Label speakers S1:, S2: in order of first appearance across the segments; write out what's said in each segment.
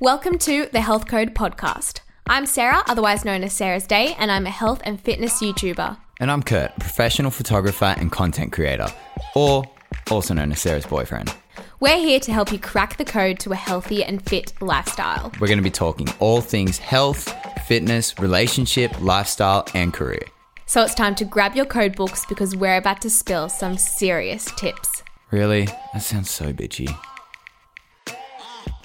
S1: Welcome to the Health Code Podcast. I'm Sarah, otherwise known as Sarah's Day, and I'm a health and fitness YouTuber.
S2: And I'm Kurt, professional photographer and content creator, or also known as Sarah's boyfriend.
S1: We're here to help you crack the code to a healthy and fit lifestyle.
S2: We're going to be talking all things health, fitness, relationship, lifestyle, and career.
S1: So it's time to grab your code books because we're about to spill some serious tips.
S2: Really? That sounds so bitchy.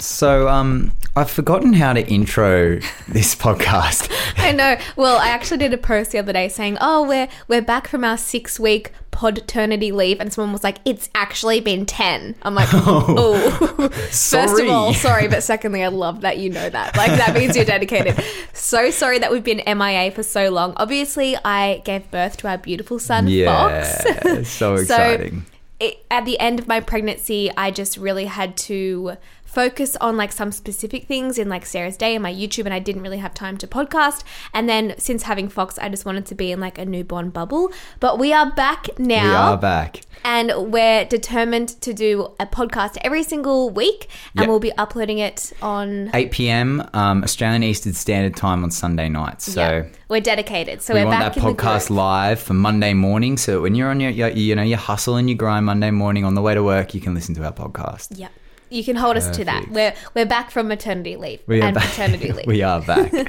S3: So, um, I've forgotten how to intro this podcast.
S1: I know. Well, I actually did a post the other day saying, "Oh, we're we're back from our six week podternity leave," and someone was like, "It's actually been 10. I'm like, "Oh, first of all, sorry, but secondly, I love that you know that. Like that means you're dedicated. So sorry that we've been MIA for so long. Obviously, I gave birth to our beautiful son,
S3: Yeah,
S1: Fox.
S3: so exciting.
S1: it, at the end of my pregnancy, I just really had to focus on like some specific things in like Sarah's Day and my YouTube, and I didn't really have time to podcast. And then since having Fox, I just wanted to be in like a newborn bubble. But we are back now.
S3: We are back.
S1: And we're determined to do a podcast every single week, and
S3: Yep.
S1: we'll be uploading it on.
S3: 8 p.m. Um, Australian Eastern Standard Time on Sunday nights. So
S1: yeah, we're dedicated. So
S3: we
S1: are
S3: want
S1: back
S3: that podcast live for Monday morning. So when you're on your, your, you know, your hustle and your grind Monday morning on the way to work, you can listen to our podcast.
S1: Yeah. You can hold us to that. We're we're back from maternity leave
S3: We
S1: and
S3: back.
S1: paternity leave.
S3: we are back.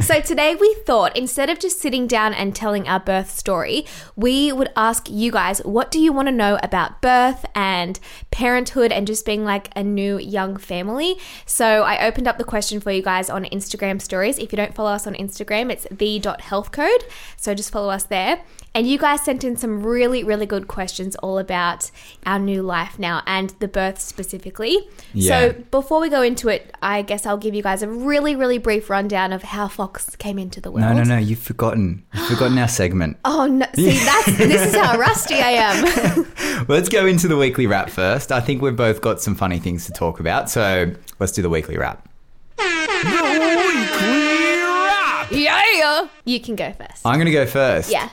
S1: So today we thought instead of just sitting down and telling our birth story, we would ask you guys, what do you want to know about birth and parenthood and just being like a new young family? So I opened up the question for you guys on Instagram stories. If you don't follow us on Instagram, it's the.healthcode. So just follow us there. And you guys sent in some really, really good questions all about our new life now and the birth specifically.
S3: Yeah.
S1: So before we go into it, I guess I'll give you guys a really, really brief rundown of how Fox came into the world.
S3: no, no, no. You've forgotten. You've forgotten our segment.
S1: Oh no! See, that's this is how rusty I am.
S3: Let's go into the weekly wrap first. I think we've both got some funny things to talk about. So let's do the weekly wrap.
S1: yeah, you can go first.
S3: I'm going to go first.
S1: Yeah.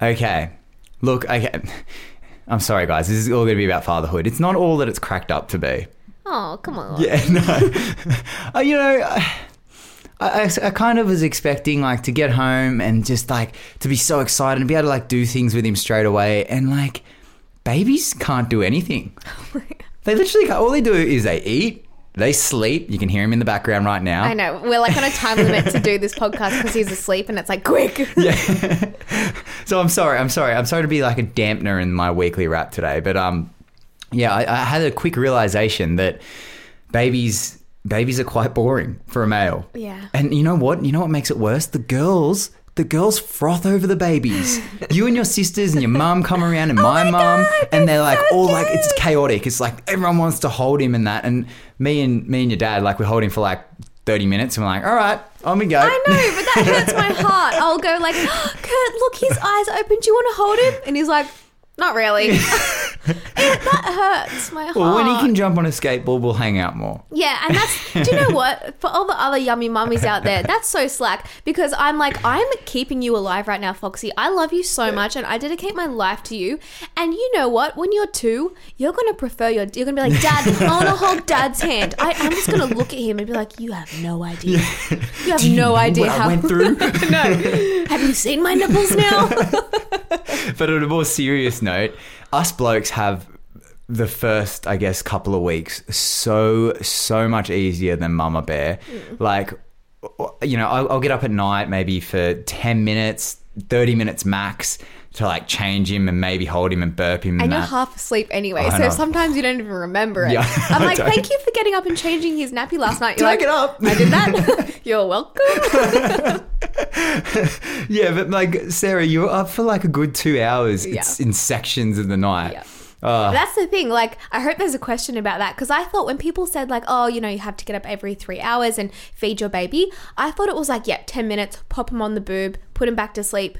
S3: Okay. Look, okay. I'm sorry, guys. This is all going to be about fatherhood. It's not all that it's cracked up to be.
S1: Oh, come on.
S3: Yeah, no. Uh, you know, I, I, I kind of was expecting like to get home and just like to be so excited and be able to like do things with him straight away. And like, babies can't do anything. they literally can't. All they do is they eat, they sleep. You can hear him in the background right now.
S1: I know we're like on a time limit to do this podcast because he's asleep, and it's like quick. yeah.
S3: So I'm sorry. I'm sorry. I'm sorry to be like a dampener in my weekly wrap today, but um, yeah, I, I had a quick realization that babies babies are quite boring for a male.
S1: Yeah.
S3: And you know what? You know what makes it worse? The girls. The girls froth over the babies. You and your sisters and your mum come around, and my,
S1: Oh my
S3: mum, and they're like
S1: so
S3: all like it's chaotic. It's like everyone wants to hold him and that. And me and me and your dad, like we hold him for like thirty minutes, and we're like, all right, on we go.
S1: I know, but that hurts my heart. I'll go like, Kurt, look, his eyes open. Do you want to hold him? And he's like, not really. It- that hurts my heart.
S3: Well, when he can jump on a skateboard, we'll hang out more.
S1: Yeah, and that's do you know what? For all the other yummy mummies out there, that's so slack because I'm like, I'm keeping you alive right now, Foxy. I love you so much and I dedicate my life to you. And you know what? When you're two, you're gonna prefer your you're gonna be like, Dad, I wanna hold dad's hand. I, I'm just gonna look at him and be like, You have no idea. You have no
S3: know
S1: idea
S3: what I
S1: how
S3: went through?
S1: no. Have you seen my nipples now?
S3: But on a more serious note, us blokes have the first, I guess, couple of weeks so so much easier than Mama Bear. Mm. Like, you know, I'll, I'll get up at night maybe for ten minutes, thirty minutes max to like change him and maybe hold him and burp him. And,
S1: And you're half asleep anyway,
S3: I
S1: so sometimes you don't even remember it.
S3: Yeah,
S1: I'm like, thank you for getting up and changing his nappy last night. You're like,
S3: get up?
S1: I did that. You're welcome.
S3: yeah, but like Sarah, you were up for like a good two hours. It's in sections of the night.
S1: Yeah.
S3: Uh,
S1: That's the thing. Like, I hope there's a question about that because I thought when people said like, oh, you know, you have to get up every three hours and feed your baby, I thought it was like, yeah, ten minutes, pop him on the boob, put him back to sleep.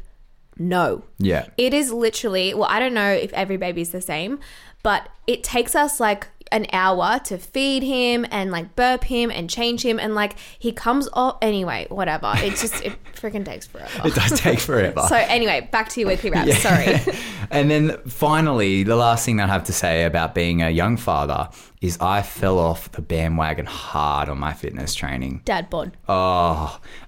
S1: No.
S3: yeah.
S1: It is literally, well, I don't know if every baby's the same, but it takes us like an hour to feed him and like burp him and change him and like he comes off anyway, whatever. It just it freaking takes forever.
S3: It does take forever.
S1: So anyway, back to your weekly wrap. Sorry.
S3: and then finally, the last thing that I have to say about being a young father is I fell off the bandwagon hard on my fitness training.
S1: Dad bod.
S3: Oh,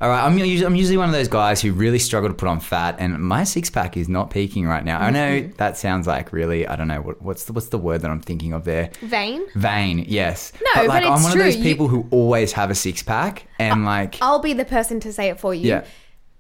S3: all right. I'm usually, I'm usually one of those guys who really struggle to put on fat, and my six pack is not peaking right now. I know
S1: Mm-hmm.
S3: that sounds like really, I don't know what, what's the what's the word that I'm thinking of there.
S1: Vain.
S3: Vain, yes.
S1: No,
S3: but like
S1: but
S3: I'm one
S1: true.
S3: of those
S1: You-
S3: people who always have a six pack, and like
S1: I'll be the person to say it for you.
S3: Yeah.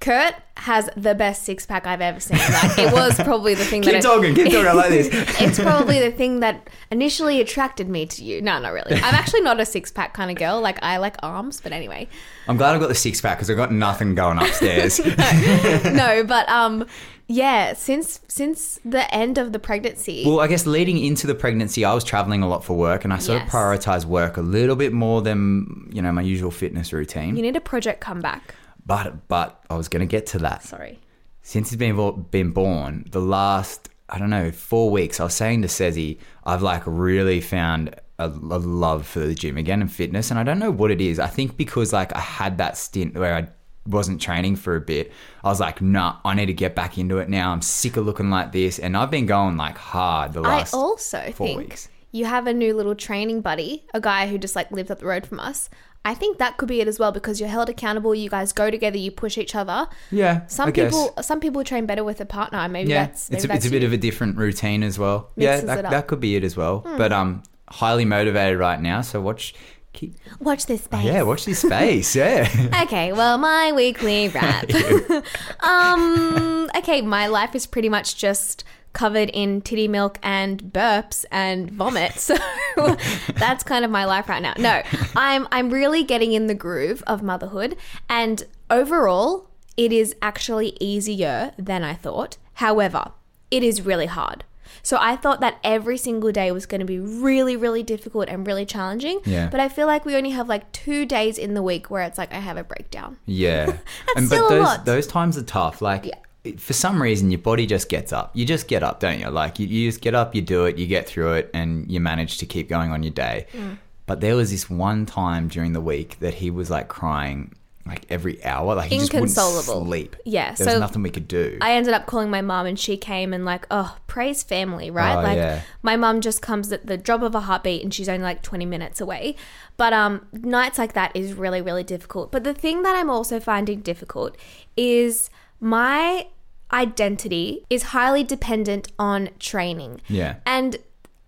S1: Kurt has the best six pack I've ever seen. Like it was probably the thing
S3: keep
S1: that
S3: talking, keep talking. I like this.
S1: it's probably the thing that initially attracted me to you. No, not really. I'm actually not a six pack kind of girl. Like I like arms, but anyway.
S3: I'm glad I've got the six pack because I've got nothing going upstairs.
S1: No, but um yeah, since since the end of the pregnancy,
S3: Well, I guess leading into the pregnancy, I was traveling a lot for work, and I sort
S1: Yes.
S3: of prioritized work a little bit more than you know my usual fitness routine.
S1: you need a project comeback.
S3: But but I was going to get to that.
S1: Sorry.
S3: Since he's been been born, the last I don't know four weeks, I was saying to Sezi, I've like really found a, a love for the gym again and fitness, and I don't know what it is. I think because like I had that stint where I wasn't training for a bit, I was like, nah, I need to get back into it now. I'm sick of looking like this, and I've been going like hard the last.
S1: I also
S3: four
S1: think
S3: weeks.
S1: you have a new little training buddy, a guy who just like lives up the road from us. I think that could be it as well because you're held accountable. You guys go together. You push each other.
S3: yeah,
S1: Some
S3: I guess.
S1: people, some people train better with a partner. Maybe
S3: yeah,
S1: that's maybe
S3: it's a,
S1: that's
S3: it's a bit
S1: you.
S3: of a different routine as well.
S1: Mixes
S3: yeah, that.
S1: Hmm.
S3: that could be it as well. But um, highly motivated right now. So watch, keep
S1: watch this space.
S3: yeah, watch this space. Yeah.
S1: Okay, well, my weekly wrap. um, okay, my life is pretty much just covered in titty milk and burps and vomit. So that's kind of my life right now. No, I'm I'm really getting in the groove of motherhood and overall it is actually easier than I thought. However, it is really hard. So I thought that every single day was going to be really, really difficult and really challenging.
S3: Yeah.
S1: But I feel like we only have like two days in the week where it's like I have a breakdown.
S3: Yeah.
S1: still a
S3: those
S1: lot.
S3: those times are tough. Like
S1: Yeah.
S3: For some reason your body just gets up. You just get up, don't you? Like you, you just get up, you do it, you get through it and you manage to keep going on your day.
S1: Mm.
S3: But there was this one time during the week that he was like crying like every hour. Like he just wouldn't sleep.
S1: Yeah,
S3: There was nothing we could do.
S1: I ended up calling my mum and she came and like, oh, praise family, right?
S3: Oh,
S1: like
S3: yeah.
S1: my mum just comes at the drop of a heartbeat and she's only like 20 minutes away. But um nights like that is really really difficult. But the thing that I'm also finding difficult is my identity is highly dependent on training.
S3: Yeah.
S1: And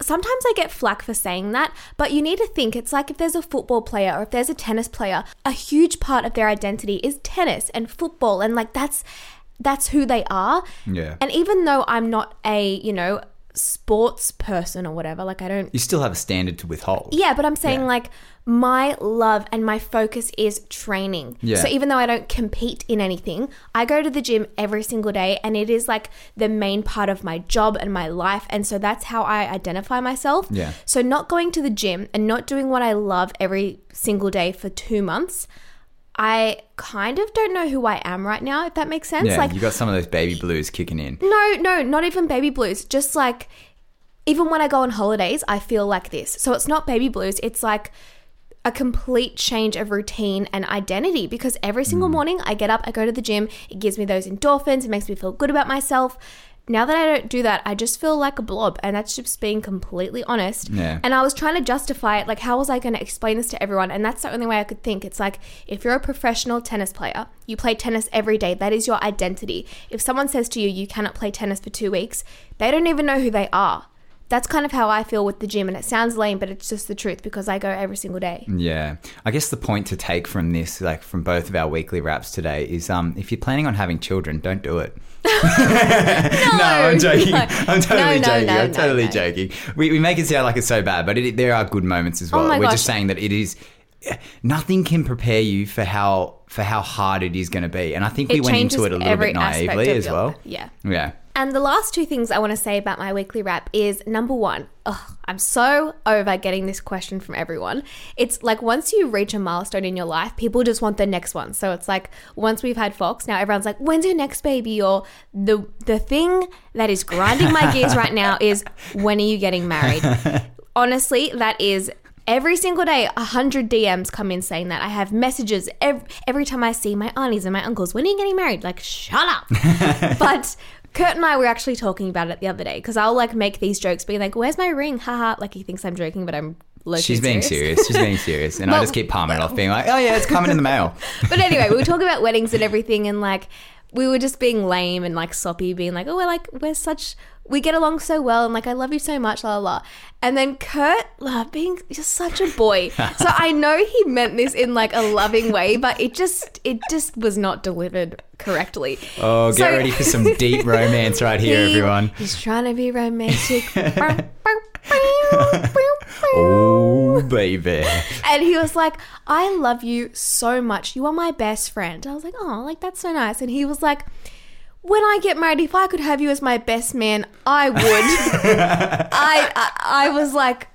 S1: sometimes I get flack for saying that, but you need to think it's like if there's a football player or if there's a tennis player, a huge part of their identity is tennis and football and like that's that's who they are.
S3: Yeah.
S1: And even though I'm not a, you know, sports person or whatever, like I don't
S3: you still have a standard to withhold.
S1: yeah, but I'm saying
S3: Yeah.
S1: like my love and my focus is training.
S3: Yeah.
S1: So even though I don't compete in anything, I go to the gym every single day and it is like the main part of my job and my life. And so that's how I identify myself.
S3: Yeah.
S1: So not going to the gym and not doing what I love every single day for two months, I kind of don't know who I am right now, if that makes sense.
S3: Yeah,
S1: like
S3: you got some of those baby blues kicking in.
S1: no, no, not even baby blues. Just like, even when I go on holidays, I feel like this. So it's not baby blues. It's like a complete change of routine and identity because every single
S3: Mm.
S1: morning I get up, I go to the gym, it gives me those endorphins, it makes me feel good about myself. Now that I don't do that, I just feel like a blob, and that's just being completely honest.
S3: Yeah.
S1: And I was trying to justify it, like, how was I going to explain this to everyone? And that's the only way I could think. It's like, if you're a professional tennis player, you play tennis every day, that is your identity. If someone says to you, you cannot play tennis for two weeks, they don't even know who they are. That's kind of how I feel with the gym, and it sounds lame, but it's just the truth because I go every single day.
S3: Yeah. I guess the point to take from this, like from both of our weekly wraps today, is um, if you're planning on having children, don't do it. no, I'm joking.
S1: no.
S3: I'm totally
S1: No, no,
S3: joking.
S1: no,
S3: I'm
S1: no,
S3: totally
S1: no.
S3: joking. We, we make it sound like it's so bad, but it, there are good moments as well.
S1: Oh
S3: We're
S1: gosh.
S3: just saying that it is. Nothing can prepare you for how for how hard it is going to be, and I think we
S1: It
S3: went into it a little bit naively as well.
S1: yeah.
S3: Yeah.
S1: And the last two things I want to say about my weekly wrap is number one, ugh, I'm so over getting this question from everyone. It's like once you reach a milestone in your life, people just want the next one. So it's like once we've had Fox, now everyone's like, when's your next baby? Or the the thing that is grinding my gears right now is when are you getting married? Honestly, that is Every single day, a hundred DMs come in saying that. I have messages every, every time I see my aunties and my uncles. When are you getting married? Like, shut up. but Kurt and I were actually talking about it the other day because I'll like make these jokes, being like, "Where's my ring?" Haha. Like he thinks I'm joking, but I'm low-key
S3: She's being serious. She's being serious, and I just keep palming it off, being like, "Oh yeah, it's coming in the mail."
S1: But anyway, we were talking about weddings and everything, and like we were just being lame and like soppy, being like, "Oh, we're like we're such we get along so well, and like I love you so much, la la." la. And then Kurt, uh, being just such a boy, so I know he meant this in like a loving way, but it just it just was not delivered correctly.
S3: Oh, get
S1: So-
S3: ready for some deep romance right here,
S1: He-
S3: everyone.
S1: He's trying to be romantic.
S3: Oh, baby.
S1: And he was like, I love you so much. You are my best friend. I was like, oh, like that's so nice. And he was like, when I get married, if I could have you as my best man, I would. I, I I was like,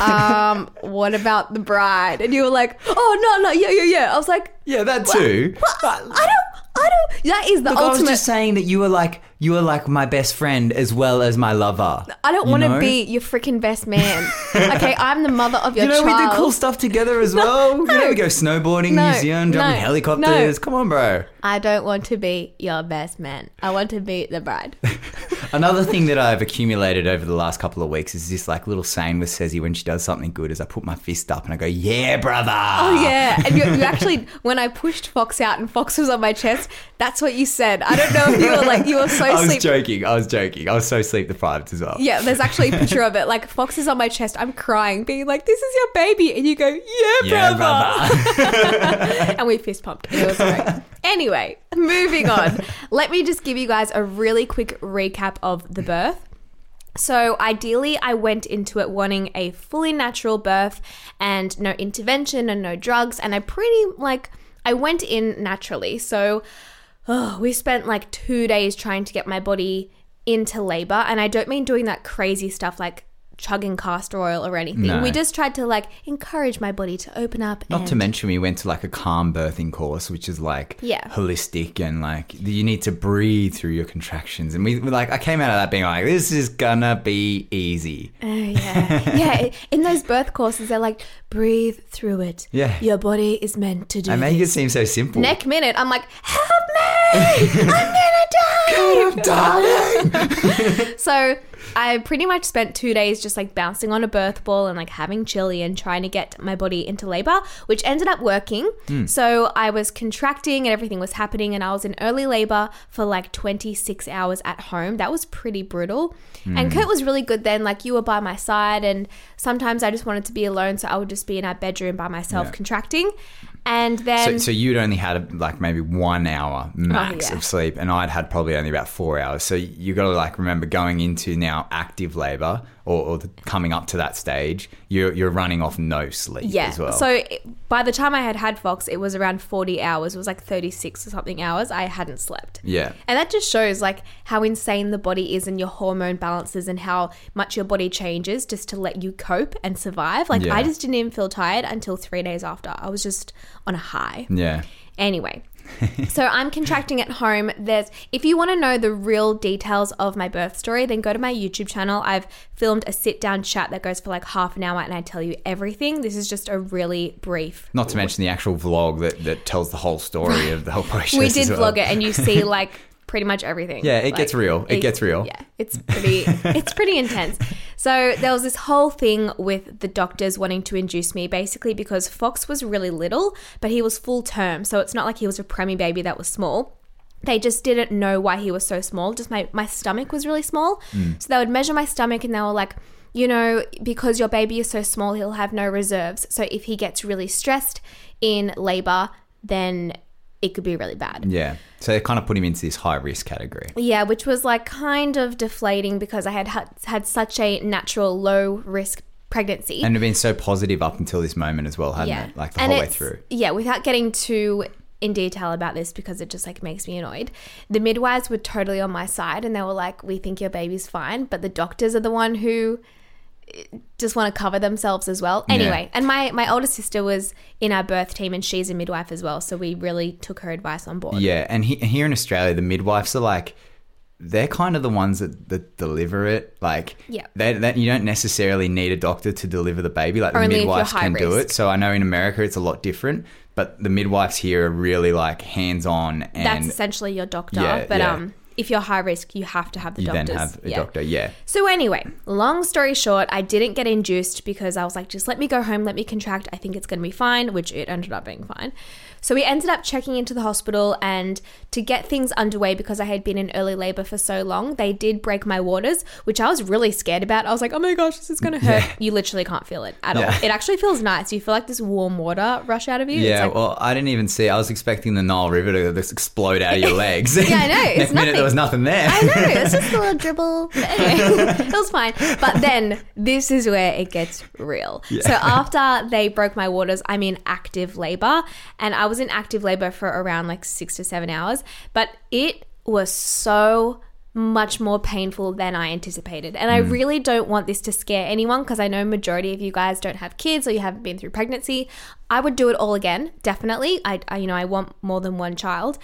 S1: um, what about the bride? And you were like, oh no, no, yeah, yeah, yeah. I was like,
S3: Yeah, that too.
S1: I don't, I don't. That is the
S3: Look, I was
S1: ultimate.
S3: just saying that you were like you are like my best friend as well as my lover.
S1: I don't want to be your freaking best man. okay, I'm the mother of your
S3: You know,
S1: child.
S3: we do cool stuff together as well. You know, we go snowboarding,
S1: No,
S3: New Zealand, jumping
S1: no,
S3: helicopters.
S1: no.
S3: Come on, bro.
S1: I don't want to be your best man. I want to be the bride.
S3: Another thing that I've accumulated over the last couple of weeks is this like little saying with Sezzy when she does something good is I put my fist up and I go, Yeah, brother.
S1: Oh yeah, and you, you actually when I pushed Fox out and Fox was on my chest, that's what you said. I don't know if you were like you were so
S3: I was
S1: sleep.
S3: joking. I was joking. I was so sleep deprived as well.
S1: Yeah, there's actually a picture of it. Like Fox is on my chest. I'm crying, being like, "This is your baby," and you go, "Yeah,
S3: Yeah,
S1: brother."
S3: brother.
S1: and we fist pumped. It was great. Anyway, moving on. Let me just give you guys a really quick recap of the birth. So, ideally, I went into it wanting a fully natural birth and no intervention and no drugs. And I pretty like, I went in naturally. So, oh, we spent like two days trying to get my body into labor. And I don't mean doing that crazy stuff like chugging castor oil or anything.
S3: No.
S1: We just tried to like encourage my body to open up.
S3: Not
S1: and
S3: to mention, we went to like a calm birthing course, which is like
S1: Yeah.
S3: holistic and like you need to breathe through your contractions. And we like, I came out of that being like, this is gonna be easy.
S1: Oh, yeah. yeah. In those birth courses, they're like, breathe through it.
S3: Yeah.
S1: Your body is meant to do it.
S3: I make it seem so simple.
S1: Neck minute, I'm like, help! I'm gonna die! so I pretty much spent two days just like bouncing on a birth ball and like having chili and trying to get my body into labor, which ended up working. Hmm. So I was contracting and everything was happening, and I was in early labor for like 26 hours at home. That was pretty brutal. And hmm. Kurt was really good then. Like you were by my side, and sometimes I just wanted to be alone, so I would just be in our bedroom by myself
S3: Yeah.
S1: contracting. And then
S3: So, so you'd only had like maybe one hour max
S1: Oh, yeah.
S3: of sleep, and I'd had probably only about four hours. So you got to like remember going into now active labor or, or the, coming up to that stage, you're you're running off no sleep
S1: Yeah.
S3: as well.
S1: So by the time I had had Fox, it was around 40 hours. It was like 36 or something hours. I hadn't slept.
S3: yeah,
S1: And that just shows like how insane the body is and your hormone balances and how much your body changes just to let you cope and survive. Like
S3: Yeah.
S1: I just didn't even feel tired until three days after. I was just on a high.
S3: yeah.
S1: Anyway, so I'm contracting at home. There's if you want to know the real details of my birth story, then go to my YouTube channel. I've filmed a sit down chat that goes for like half an hour and I tell you everything. This is just a really brief.
S3: Not to mention the actual vlog that, that tells the whole story of the whole process.
S1: We did
S3: well.
S1: vlog it and you see like pretty much everything.
S3: Yeah, it gets
S1: Like,
S3: real. It gets real.
S1: Yeah, it's pretty it's pretty intense. So there was this whole thing with the doctors wanting to induce me basically because Fox was really little, but he was full term. So it's not like he was a preemie baby that was small. They just didn't know why he was so small. Just my, my stomach was really small.
S3: Mm.
S1: So they would measure my stomach and they were like, you know, because your baby is so small, he'll have no reserves. So if he gets really stressed in labor, then it could be really bad.
S3: Yeah. So they kind of put him into this high risk category.
S1: Yeah, which was like kind of deflating because I had had, had such a natural low risk pregnancy.
S3: And have been so positive up until this moment as well, hadn't
S1: yeah,
S3: it? Like the
S1: And
S3: whole way through.
S1: Yeah, without getting too in detail about this because it just like makes me annoyed. The midwives were totally on my side and they were like, "We think your baby's fine," but the doctors are the one who just want to cover themselves as well. Anyway, and my my older sister was in our birth team and she's a midwife as well, so we really took her advice on board.
S3: Yeah, and he, here in Australia, the midwives are like, they're kind of the ones that, that deliver it. Like,
S1: Yeah.
S3: they, that you don't necessarily need a doctor to deliver the baby. Like the
S1: Only you're
S3: midwives can do it. So I know in America it's a lot different, but the midwives here are really like hands on
S1: That's essentially your doctor.
S3: Yeah,
S1: but
S3: yeah.
S1: um if you're high risk, you have to have the
S3: You
S1: doctors.
S3: then have a
S1: Yeah.
S3: doctor. Yeah.
S1: So anyway, long story short, I didn't get induced because I was like, just let me go home, let me contract. I think it's going to be fine, which it ended up being fine. So we ended up checking into the hospital, and to get things underway, because I had been in early labor for so long, they did break my waters, which I was really scared about. I was like, oh my gosh, this is going to hurt.
S3: Yeah.
S1: You literally can't feel it at
S3: Yeah.
S1: all. It actually feels nice. You feel like this warm water rush out of you. It's
S3: Yeah,
S1: like-
S3: well, I didn't even see. I was expecting the Nile River to just explode out of your legs.
S1: Yeah, I know, it's
S3: Next minute,
S1: nothing.
S3: there was nothing there.
S1: I know, it's just a little dribble. Anyway, it was fine. But then this is where it gets real. So after they broke my waters, I'm in active labor. And I was in active labor for around like six to seven hours. But it was so much more painful than I anticipated. And I hmm. really don't want this to scare anyone because I know majority of you guys don't have kids or you haven't been through pregnancy. I would do it all again, definitely. I, I you know, I want more than one child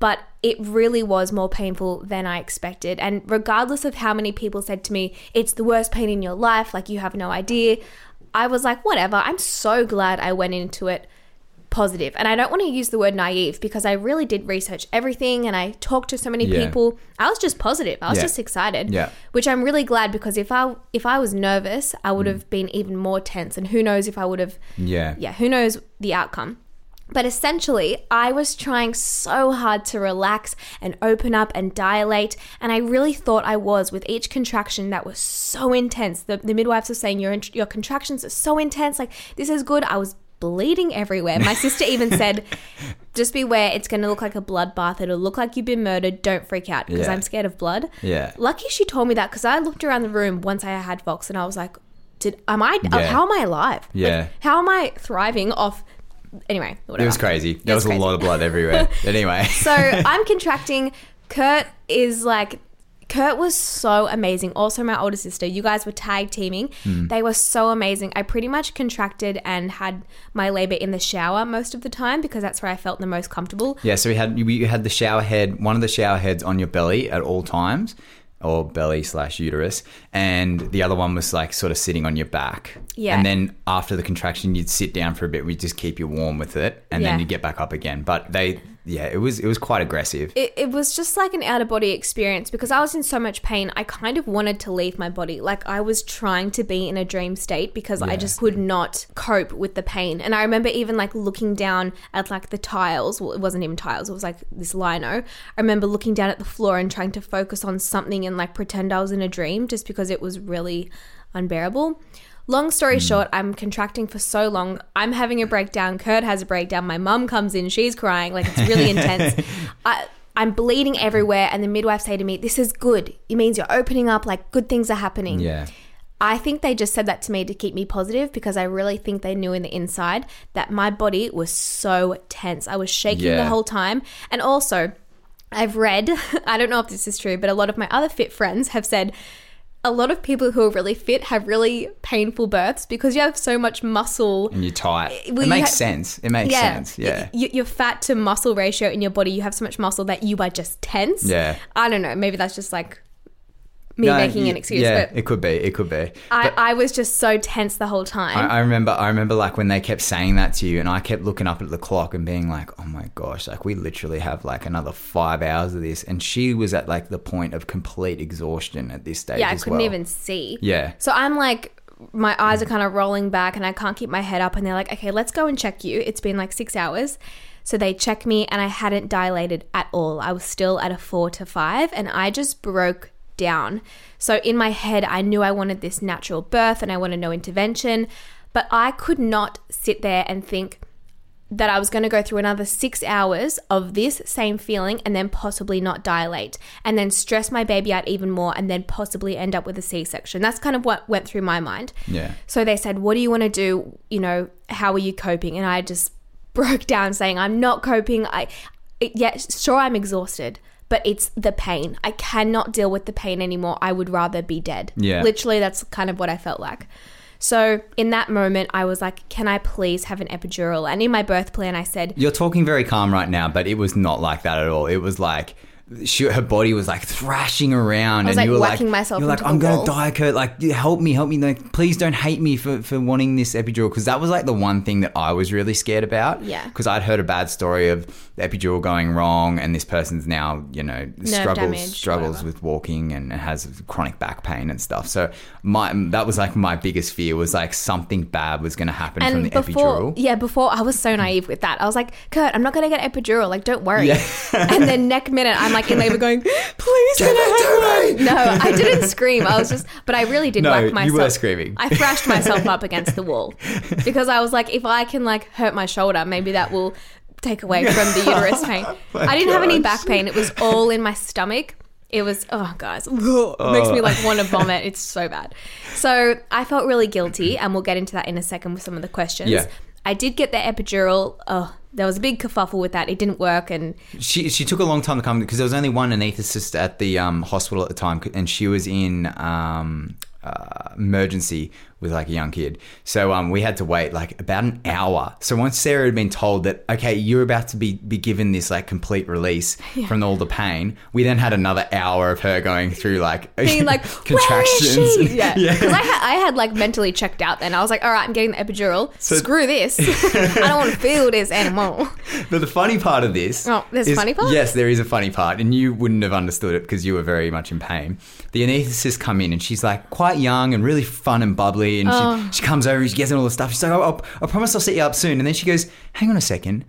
S1: but it really was more painful than I expected. And regardless of how many people said to me, it's the worst pain in your life, like you have no idea, I was like, whatever. I'm so glad I went into it positive. And I don't want to use the word naive because I really did research everything and I talked to so many
S3: Yeah.
S1: people. I was just positive. I was
S3: Yeah.
S1: just excited.
S3: Yeah.
S1: Which I'm really glad because if I if I was nervous, I
S3: Mm.
S1: would have been even more tense and who knows if I would have
S3: Yeah.
S1: yeah, who knows the outcome. But essentially, I was trying so hard to relax and open up and dilate. And I really thought I was with each contraction that was so intense. The, the midwives were saying, your, your contractions are so intense. Like, this is good. I was bleeding everywhere. My sister even said, just beware, it's going to look like a bloodbath. It'll look like you've been murdered. Don't freak out because
S3: Yeah.
S1: I'm scared of blood.
S3: Yeah.
S1: Lucky she told me that because I looked around the room once I had Fox and I was like, did am I uh,
S3: Yeah.
S1: how am I alive? Like,
S3: Yeah.
S1: how am I thriving off anyway, whatever.
S3: It was crazy. There
S1: was
S3: was,
S1: crazy.
S3: a lot of blood everywhere. anyway.
S1: So I'm contracting. Kurt is like Kurt was so amazing. Also, my older sister. You guys were tag teaming.
S3: Hmm.
S1: They were so amazing. I pretty much contracted and had my labor in the shower most of the time because that's where I felt the most comfortable.
S3: Yeah, so we had you had the shower head, one of the shower heads on your belly at all times, or belly slash uterus, and the other one was like sort of sitting on your back.
S1: Yeah.
S3: And then after the contraction, you'd sit down for a bit. We would just keep you warm with it, and
S1: Yeah.
S3: then you get back up again. But they, yeah, it was it was quite aggressive.
S1: It, it was just like an out of body experience because I was in so much pain. I kind of wanted to leave my body. Like I was trying to be in a dream state because I just could not cope with the pain. And I remember even like looking down at like the tiles. Well, it wasn't even tiles, it was like this lino. I remember looking down at the floor and trying to focus on something and like pretend I was in a dream just because it was really unbearable. Long story hmm. short, I'm contracting for so long. I'm having a breakdown. Kurt has a breakdown. My mum comes in. She's crying. Like, it's really intense. I, I'm bleeding everywhere. And the midwife say to me, This is good. It means you're opening up. Like, good things are happening.
S3: Yeah.
S1: I think they just said that to me to keep me positive because I really think they knew in the inside that my body was so tense. I was shaking the whole time. And also, I've read, I don't know if this is true, but a lot of my other fit friends have said a lot of people who are really fit have really painful births because you have so much muscle.
S3: And you're tight.
S1: Well,
S3: it
S1: you
S3: makes
S1: ha-
S3: sense. It makes sense. Yeah.
S1: Y- your fat to muscle ratio in your body, you have so much muscle that you are just tense.
S3: Yeah.
S1: I don't know. Maybe that's just like me
S3: No,
S1: making
S3: y-
S1: an excuse.
S3: Yeah,
S1: but
S3: it could be. It could be.
S1: I, I was just so tense the whole time.
S3: I, I remember I remember like when they kept saying that to you and I kept looking up at the clock and being like, Oh my gosh, like we literally have like another five hours of this and she was at like the point of complete exhaustion at this stage.
S1: yeah, I couldn't
S3: well.
S1: even see.
S3: Yeah.
S1: So I'm like, my eyes mm. are kind of rolling back and I can't keep my head up. And they're like, okay, let's go and check you. It's been like six hours. So they check me and I hadn't dilated at all. I was still at a four to five and I just broke down. So in my head, I knew I wanted this natural birth and I wanted no intervention. But I could not sit there and think, that I was going to go through another six hours of this same feeling and then possibly not dilate and then stress my baby out even more and then possibly end up with a C section. That's kind of what went through my mind.
S3: Yeah.
S1: So they said, What do you want to do? You know, how are you coping? And I just broke down saying, I'm not coping. I, it, yeah, sure, I'm exhausted. But it's the pain. I cannot deal with the pain anymore. I would rather be dead.
S3: Yeah.
S1: Literally, that's kind of what I felt like. So in that moment, I was like, "Can I please have an epidural?" And in my birth plan, I said,
S3: You're talking very calm right now, but it was not like that at all. It was like she, her body was like thrashing around, and
S1: like,
S3: you were
S1: whacking
S3: like,
S1: myself
S3: you're like, I'm gonna
S1: wall."
S3: die, Kurt. Like, help me, help me. Like, please don't hate me for for wanting this epidural because that was like the one thing that I was really scared about.
S1: Yeah.
S3: because I'd heard a bad story of the epidural going wrong, and this person's now, you know, struggles
S1: damage,
S3: struggles
S1: whatever.
S3: with walking and has chronic back pain and stuff. So my that was like my biggest fear was like something bad was going to happen from the
S1: before,
S3: epidural.
S1: yeah, before I was so naive with that. I was like, Kurt, I'm not going to get epidural. Like, don't worry.
S3: Yeah.
S1: and then next minute, I'm like in labor going, please, can I have one? No, I didn't scream. I was just, but I really did
S3: No,
S1: whack
S3: you
S1: myself.
S3: were screaming.
S1: I thrashed myself up against the wall because I was like, if I can like hurt my shoulder, maybe that will take away from the uterus pain.
S3: my
S1: I didn't have any
S3: gosh.
S1: back pain. It was all in my stomach. It was oh guys, it makes me like want to vomit. It's so bad. So I felt really guilty, and we'll get into that in a second with some of the questions.
S3: Yeah.
S1: I did get the epidural. Oh, there was a big kerfuffle with that. It didn't work, and
S3: She she took a long time to come because there was only one anaesthetist at the um, hospital at the time, and she was in um, uh, emergency with like a young kid. So um, we had to wait like about an hour. So once Sarah had been told that okay, you're about to be be given this like complete release from all the pain, we then had another hour of her going through like
S1: being like,
S3: contractions.
S1: Where is she? Yeah,
S3: yeah.
S1: because I, ha- I had like mentally checked out. Then I was like, all right, I'm getting the epidural. So, Screw this. I don't want to feel this anymore.
S3: But the funny part of this.
S1: Oh, there's a
S3: is-
S1: funny part?
S3: Yes, there is a funny part, and you wouldn't have understood it because you were very much in pain. The anaesthetist come in, and she's like quite young and really fun and bubbly, and
S1: Oh.
S3: she, she comes over, and she gets in all the stuff. She's like, oh, I'll, I promise I'll set you up soon. And then she goes, hang on a second,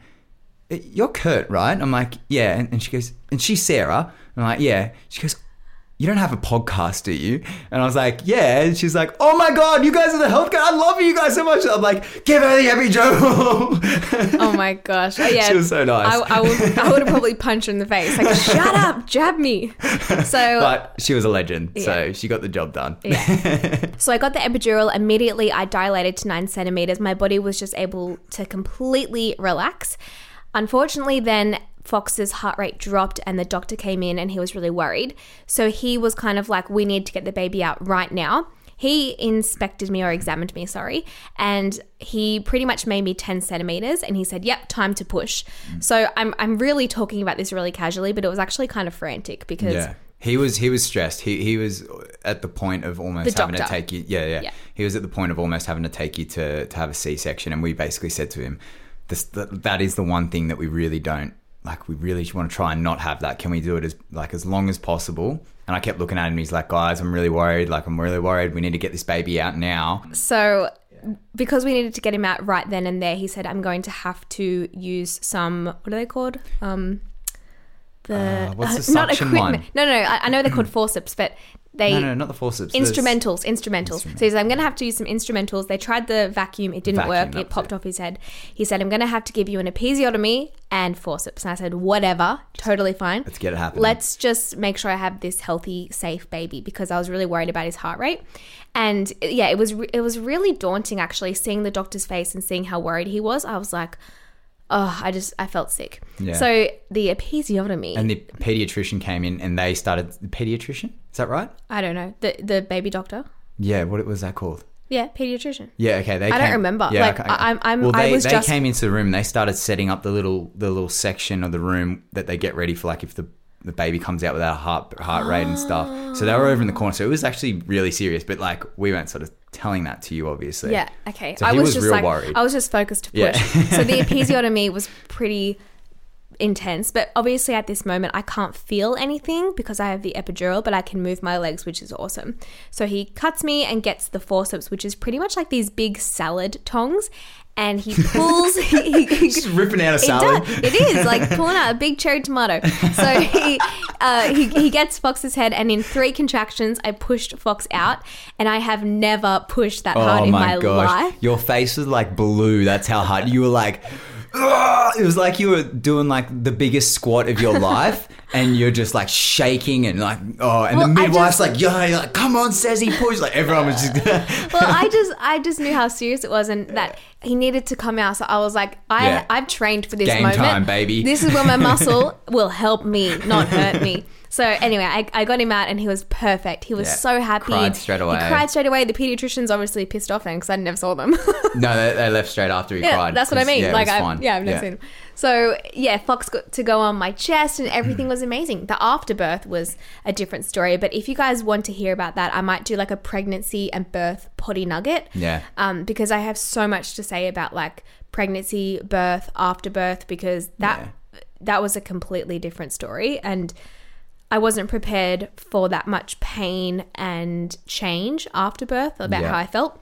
S3: Uh, you're Kurt, right? I'm like, yeah. And, and she goes, and she's Sarah. I'm like, yeah. She goes. You don't have a podcast, do you? And I was like, yeah. And she's like, oh my God, you guys are the health guy. I love you guys so much. I'm like, give her the epidural.
S1: Oh my gosh. Oh, yeah.
S3: She was so nice.
S1: I, I would I would have probably punched her in the face. Like, shut up, jab me. So
S3: but she was a legend, so she got the job done.
S1: Yeah. so I got the epidural. Immediately, I dilated to nine centimeters. My body was just able to completely relax. Unfortunately, then Fox's heart rate dropped, and the doctor came in and he was really worried. So he was kind of like, We need to get the baby out right now. He inspected me or examined me, sorry, and he pretty much made me 10 centimeters and he said, Yep, time to push. Mm. So I'm, I'm really talking about this really casually, but it was actually kind of frantic because
S3: Yeah. He was he was stressed. He he was at the point of almost
S1: The
S3: having to take you. Yeah, yeah,
S1: Yeah.
S3: He was at the point of almost having to take you to to have a C section, and we basically said to him, "This that is the one thing that we really don't like. We really want to try and not have that. Can we do it as like as long as possible?" And I kept looking at him. He's like, "Guys, I'm really worried. Like, I'm really worried. We need to get this baby out now."
S1: So, because we needed to get him out right then and there, he said, "I'm going to have to use some. What are they called? Um, the
S3: Uh, what's the
S1: not
S3: suction
S1: equipment.
S3: one?
S1: No, no, no. I, I know they're called forceps, but they
S3: No, no, not the forceps. the-
S1: instrumentals, instrumentals. So he said, I'm going to have to use some instrumentals. They tried the vacuum, it didn't work. It popped
S3: it.
S1: off his head. He said, I'm going to have to give you an episiotomy and forceps. And I said, whatever, totally fine.
S3: Let's get it happening.
S1: Let's just make sure I have this healthy, safe baby because I was really worried about his heart rate. And yeah, it was re- it was really daunting actually seeing the doctor's face and seeing how worried he was. I was like, oh, I just I felt sick.
S3: Yeah.
S1: So the episiotomy,
S3: And the pediatrician came in, and they started. The pediatrician that right?
S1: I don't know the the baby doctor.
S3: Yeah. What was that called?
S1: Yeah, pediatrician.
S3: Yeah, okay. They
S1: I don't remember.
S3: Yeah,
S1: Like,
S3: okay.
S1: I- I'm- I'm-
S3: well,
S1: I was
S3: they
S1: just-
S3: came into the room and they started setting up the little the little section of the room that they get ready for, like if the the baby comes out without a heart heart rate and stuff. So they were over in the corner. So it was actually really serious. But like we weren't sort of telling that to you, obviously.
S1: Yeah. Okay.
S3: So
S1: I was,
S3: was
S1: just
S3: real
S1: like,
S3: worried.
S1: I was just focused to push.
S3: Yeah.
S1: so the episiotomy was pretty intense, but obviously at this moment I can't feel anything because I have the epidural, but I can move my legs, which is awesome. So he cuts me and gets the forceps, which is pretty much like these big salad tongs. And he pulls. he, he,
S3: Just ripping out a salad.
S1: It does. It is like pulling out a big cherry tomato. So he, uh, he he gets Fox's head, and in three contractions, I pushed Fox out, and I have never pushed that hard
S3: Oh
S1: in
S3: my
S1: my
S3: gosh.
S1: life.
S3: Your face was like blue. That's how hard you were like. It was like you were doing like the biggest squat of your life and you're just like shaking and like oh and
S1: Well,
S3: the midwife's
S1: just-
S3: like yeah like come on says he push like everyone was just
S1: well, I just I just knew how serious it was and that he needed to come out. So I was like, I
S3: Yeah.
S1: I've trained for this
S3: Game
S1: moment.
S3: time, baby.
S1: This is where my muscle will help me, not hurt me. So anyway, I, I got him out and he was perfect. He was
S3: Yeah.
S1: so happy.
S3: Cried straight away.
S1: He cried straight away. The pediatrician's obviously pissed off then because I never saw them.
S3: no they, they left straight after he
S1: yeah,
S3: cried
S1: that's what I mean.
S3: yeah,
S1: like I
S3: fine.
S1: yeah, I've never seen him. So yeah, Fox got to go on my chest and everything was was amazing. The afterbirth was a different story, but if you guys want to hear about that, I might do like a pregnancy and birth potty nugget.
S3: Yeah.
S1: Um, because I have so much to say about like pregnancy, birth, afterbirth, because that that was a completely different story and I wasn't prepared for that much pain and change after birth about
S3: Yeah.
S1: how I felt.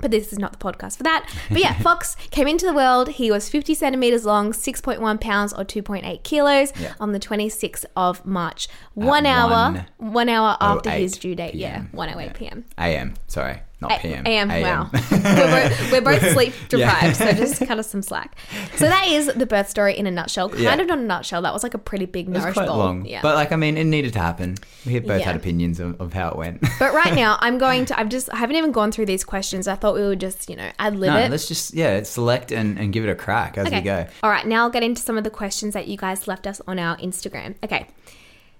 S1: But this is not the podcast for that. But yeah, Fox came into the world. He was 50 centimeters long, 6.1 pounds or 2.8 kilos
S3: Yeah.
S1: on the 26th of March. One hour, one hour after his
S3: oh
S1: due date. Yeah,
S3: PM.
S1: 108 p.m.
S3: AM. Sorry, not
S1: A-
S3: PM.
S1: AM, wow. we're, both, we're both sleep deprived, so just cut us some slack. So that is the birth story in a nutshell. Kind
S3: Yeah.
S1: of not a nutshell. That was like a pretty big
S3: It was
S1: nourish
S3: quite
S1: bowl.
S3: long,
S1: Yeah.
S3: but like I mean, it needed to happen. We both
S1: Yeah.
S3: had opinions of, of how it went.
S1: But right now, I'm going to. I've just. I haven't even gone through these questions. I thought we would just, you know, ad lib
S3: no,
S1: it.
S3: let's just yeah, select and, and give it a crack as we go.
S1: All right. Now I'll get into some of the questions that you guys left us on our Instagram. Okay.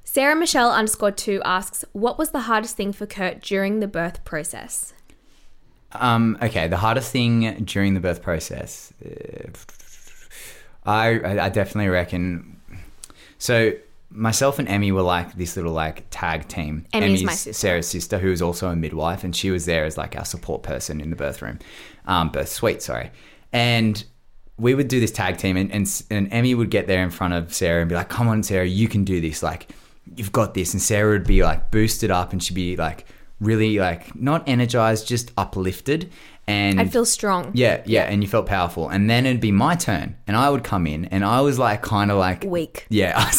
S1: Sarah Michelle underscore two asks, "What was the hardest thing for Kurt during the birth process?"
S3: Um, okay, the hardest thing during the birth process, uh, I I definitely reckon. So myself and Emmy were like this little like tag team.
S1: Emmy's my sister.
S3: Sarah's sister, who is also a midwife, and she was there as like our support person in the birth room, um, birth suite. Sorry, and we would do this tag team, and, and and Emmy would get there in front of Sarah and be like, "Come on, Sarah, you can do this. Like, you've got this." And Sarah would be like boosted up, and she'd be like really like not energized, just uplifted. And
S1: I'd feel strong.
S3: yeah, yeah, and you felt powerful. And then it'd be my turn, and I would come in, and I was like, kind of like,
S1: Weak,
S3: yeah,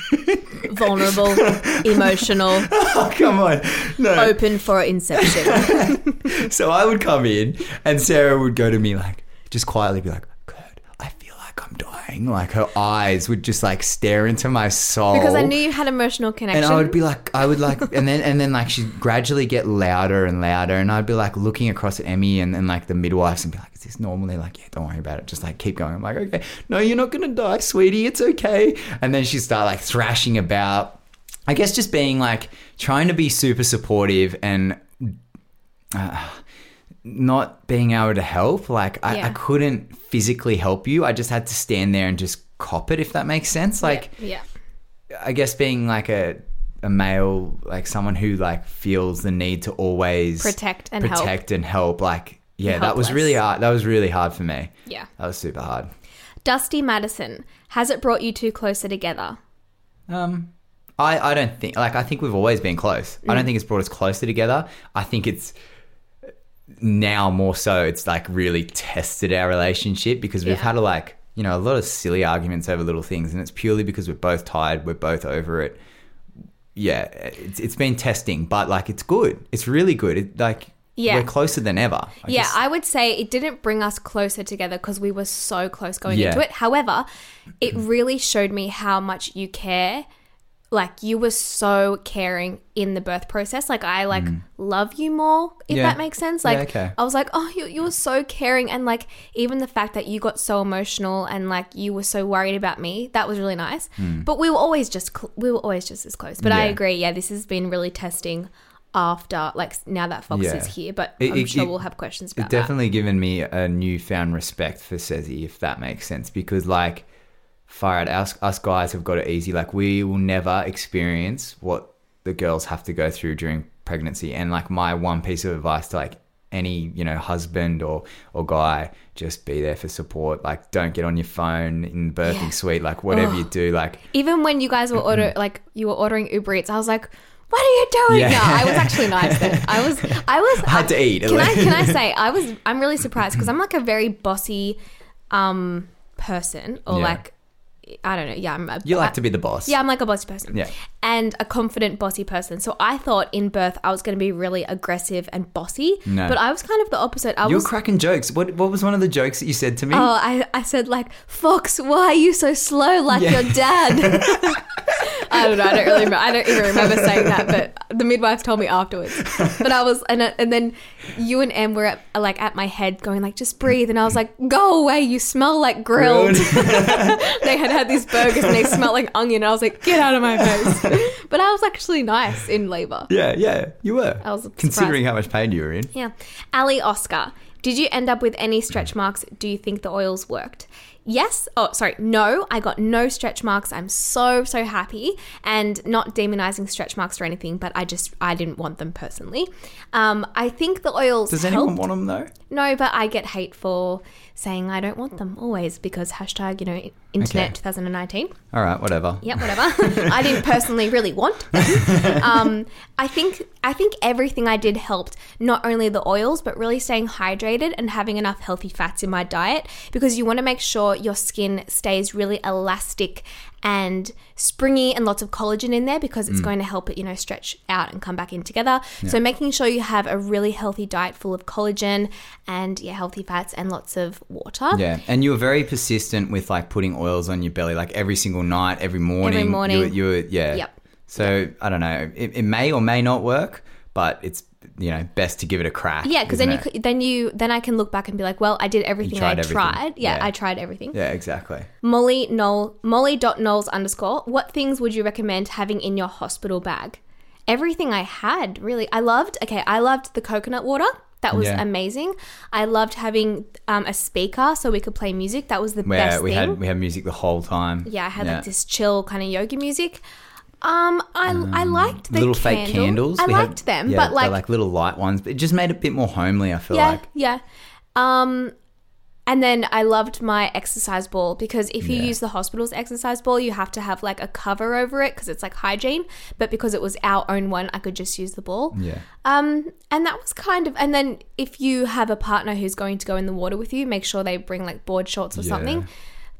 S1: vulnerable, emotional,
S3: oh, come on, no.
S1: open for inception.
S3: So I would come in, and Sarah would go to me like, just quietly be like, Kurt, I feel like I'm dying. Like her eyes would just like stare into my soul.
S1: Because I knew you had emotional connection.
S3: and I would be like, I would like, and then and then like she'd gradually get louder and louder, and I'd be like looking across at Emmy and then like the midwives and be like, is this normal? They're like, yeah, don't worry about it, just like keep going. I'm like, okay, no, you're not gonna die, sweetie, it's okay. And then she'd start like thrashing about. I guess just being like trying to be super supportive and uh, not being able to help. Like I, I couldn't physically help you. I just had to stand there and just cop it, if that makes sense. Like
S1: yeah.
S3: I guess being like a a male, like someone who like feels the need to always
S1: Protect and help.
S3: protect and help. Like yeah, that was really hard. That was really hard for me.
S1: Yeah.
S3: That was super hard.
S1: Dusty Madison, has it brought you two closer together?
S3: Um, I, I don't think like I think we've always been close. I don't
S1: Mm.
S3: think it's brought us closer together. I think it's now more so. It's like really tested our relationship because we've
S1: Yeah.
S3: had a like you know a lot of silly arguments over little things, and it's purely because we're both tired. We're both over it. Yeah, it's it's been testing, but like it's good. It's really good. It, like
S1: Yeah.
S3: we're closer than ever. I
S1: yeah,
S3: just-
S1: I would say it didn't bring us closer together because we were so close going
S3: Yeah.
S1: into it. However, it really showed me how much you care. Like you were so caring in the birth process. Like I like love you more, if
S3: Mm. Yeah.
S1: that makes sense. Like
S3: okay.
S1: I was like, oh, you you were so caring, and like even the fact that you got so emotional and like you were so worried about me, that was really nice. But we were always just cl- we were always just as close. But I
S3: Hmm.
S1: Agree. Yeah, this has been really testing after like now that Fox
S3: Yeah.
S1: is here. But
S3: It-
S1: I'm
S3: it-
S1: sure
S3: it-
S1: we'll have questions about
S3: It's
S1: that.
S3: definitely given me a newfound respect for Sezi, if that makes sense. Because like, far out, us, us guys have got it easy. Like, we will never experience what the girls have to go through during pregnancy. And like, my one piece of advice to like any you know husband or or guy, just be there for support. Like, don't get on your phone in the birthing
S1: Yeah.
S3: suite. Like, whatever
S1: Ugh.
S3: you do, like.
S1: Even when you guys were order like you were ordering Uber Eats, I was like, "What are you doing?"
S3: Yeah.
S1: now?" I was actually nice then. I was, I was.
S3: I had to eat,
S1: Can I? Can I say I was? I'm really surprised because I'm like a very bossy, um, person or
S3: Yeah.
S1: like, I don't know. Yeah, I'm. A,
S3: You like to be the boss.
S1: Yeah, I'm like a bossy person.
S3: Yeah.
S1: And a confident, bossy person. So I thought in birth I was going to be really aggressive and bossy.
S3: No.
S1: But I was kind of the opposite. I
S3: You were
S1: was.
S3: cracking jokes. What what was one of the jokes that you said to me?
S1: Oh, I, I said like, Fox, why are you so slow like
S3: Yeah.
S1: your dad? I don't know. I don't really. Remember, I don't even remember saying that, but the midwife told me afterwards. But I was, and and then you and Em were at, like at my head, going like, just breathe, and I was like, go away, you smell like grilled. they had had these burgers and they smelled like onion, I was like, get out of my face. But I was actually nice in labor.
S3: yeah, yeah, you were.
S1: I was
S3: considering
S1: surprised.
S3: how much pain you were in.
S1: Yeah. Ali Oscar. Did you end up with any stretch marks? Do you think the oils worked? Yes. Oh, sorry. No, I got no stretch marks. I'm so, so happy and not demonizing stretch marks or anything, but I just, I didn't want them personally. Um, I think the oils.
S3: Does anyone
S1: helped.
S3: want them though?
S1: No, but I get hate for saying I don't want them always because hashtag, you know, internet
S3: Okay.
S1: 2019.
S3: All right, whatever.
S1: Yeah, whatever. I didn't personally really want them. Um, I think I think everything I did helped. Not only the oils, but really staying hydrated and having enough healthy fats in my diet because you want to make sure your skin stays really elastic and springy and lots of collagen in there because
S3: Mm.
S1: it's going to help it, you know, stretch out and come back in together. So making sure you have a really healthy diet full of collagen and yeah, healthy fats and lots of water.
S3: Yeah, and you were very persistent with like putting oils on your belly, like every single night, every morning.
S1: Every morning.
S3: You were, you were yeah.
S1: Yep.
S3: So I don't know. It, it may or may not work, but it's you know best to give it a crack.
S1: Yeah, because then you
S3: it?
S1: could- then you then I can look back and be like, well, I did everything
S3: tried
S1: I
S3: everything.
S1: tried. Yeah,
S3: Yeah.
S1: I tried everything.
S3: Yeah, exactly.
S1: Molly Knoll Molly dot Knowles underscore. What things would you recommend having in your hospital bag? Everything I had really. I loved. Okay, I loved the coconut water. That was
S3: Yeah.
S1: amazing. I loved having um, a speaker so we could play music. That was the
S3: Where
S1: best
S3: we
S1: thing.
S3: had we had music the whole time.
S1: yeah, I had like this chill kind of yoga music. Um, I I liked the
S3: little
S1: candle.
S3: fake candles.
S1: I
S3: We
S1: liked them,
S3: yeah,
S1: but
S3: they're
S1: like
S3: like little light ones. But it just made it a bit more homely. I feel
S1: yeah,
S3: like.
S1: yeah. Um, and then I loved my exercise ball because if you
S3: Yeah.
S1: use the hospital's exercise ball, you have to have like a cover over it because it's like hygiene. But because it was our own one, I could just use the ball.
S3: Yeah.
S1: Um, and that was kind of. And then if you have a partner who's going to go in the water with you, make sure they bring like board shorts or
S3: Yeah.
S1: something.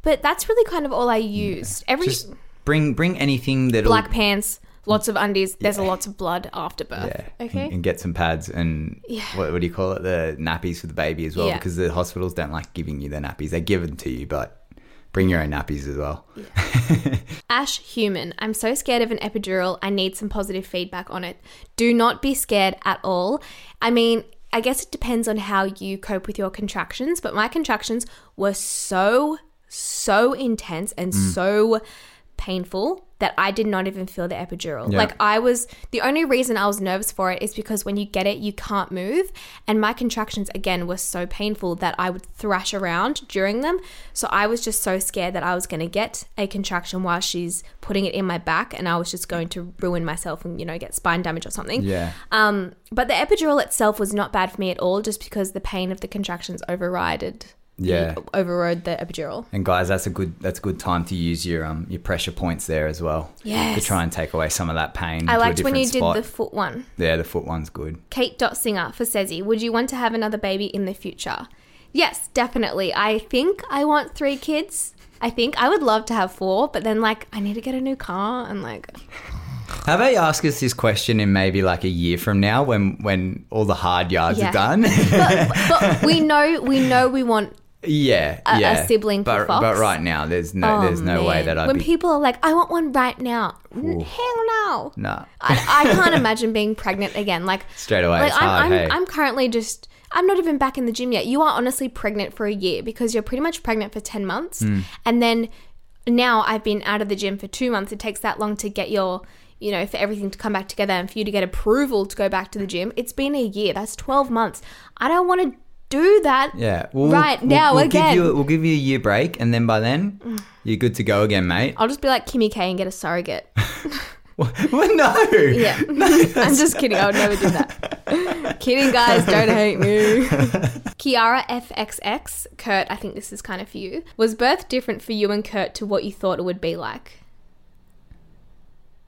S1: But that's really kind of all I used. Every
S3: Just bring bring anything that
S1: black pants, lots of undies. There's a lots of blood after birth.
S3: Yeah.
S1: Okay.
S3: And, and get some pads and
S1: Yeah.
S3: what, what do you call it? The nappies for the baby as well,
S1: Yeah.
S3: because the hospitals don't like giving you the nappies. They give them to you, but bring your own nappies as well.
S1: Ash Human, I'm so scared of an epidural. I need some positive feedback on it. Do not be scared at all. I mean, I guess it depends on how you cope with your contractions, but my contractions were so, so intense and mm. so painful that I did not even feel the epidural.
S3: Yeah.
S1: Like I was the only reason I was nervous for it is because when you get it, you can't move, and my contractions again were so painful that I would thrash around during them. So I was just so scared that I was going to get a contraction while she's putting it in my back, and I was just going to ruin myself and you know get spine damage or something.
S3: Yeah.
S1: Um, but the epidural itself was not bad for me at all, just because the pain of the contractions overrided.
S3: Yeah.
S1: overrode the epidural.
S3: And guys, that's a good that's a good time to use your um your pressure points there as well.
S1: Yes.
S3: To try and take away some of that pain.
S1: I liked when you
S3: spot.
S1: did the foot one.
S3: Yeah, the foot one's good.
S1: Kate Dot Singer for Sezi, would you want to have another baby in the future? Yes, definitely. I think I want three kids. I think I would love to have four, but then like I need to get a new car and like
S3: How about you ask us this question in maybe like a year from now when when all the hard yards
S1: Yeah.
S3: are done?
S1: but, but we know we know we want
S3: yeah,
S1: A- a
S3: yeah.
S1: sibling for
S3: but,
S1: Fox?
S3: But right now, there's no
S1: Oh,
S3: there's no way
S1: man.
S3: that I'd
S1: when
S3: be.
S1: people are like, I want one right now. N-
S3: Ooh.
S1: Hell no.
S3: nah,
S1: I, I can't imagine being pregnant again. Like
S3: straight away.
S1: like
S3: it's
S1: I'm,
S3: hard.
S1: I'm,
S3: hey,
S1: I'm currently just I'm not even back in the gym yet. You are honestly pregnant for a year because you're pretty much pregnant for 10 months.
S3: Hmm.
S1: And then now I've been out of the gym for 2 months. It takes that long to get your you know, for everything to come back together and for you to get approval to go back to the gym. It's been a year. That's 12 months. I don't want to do that.
S3: yeah. Well,
S1: right
S3: we'll,
S1: now
S3: we'll
S1: again.
S3: Give you, we'll give you a year break, and then by then you're good to go again, mate.
S1: I'll just be like Kimmy K and get a surrogate.
S3: well, no.
S1: Yeah. I'm just kidding. I would never do that. kidding, guys. Don't hate me. Kiara FXX, Kurt, I think this is kind of for you. Was birth different for you and Kurt to what you thought it would be like?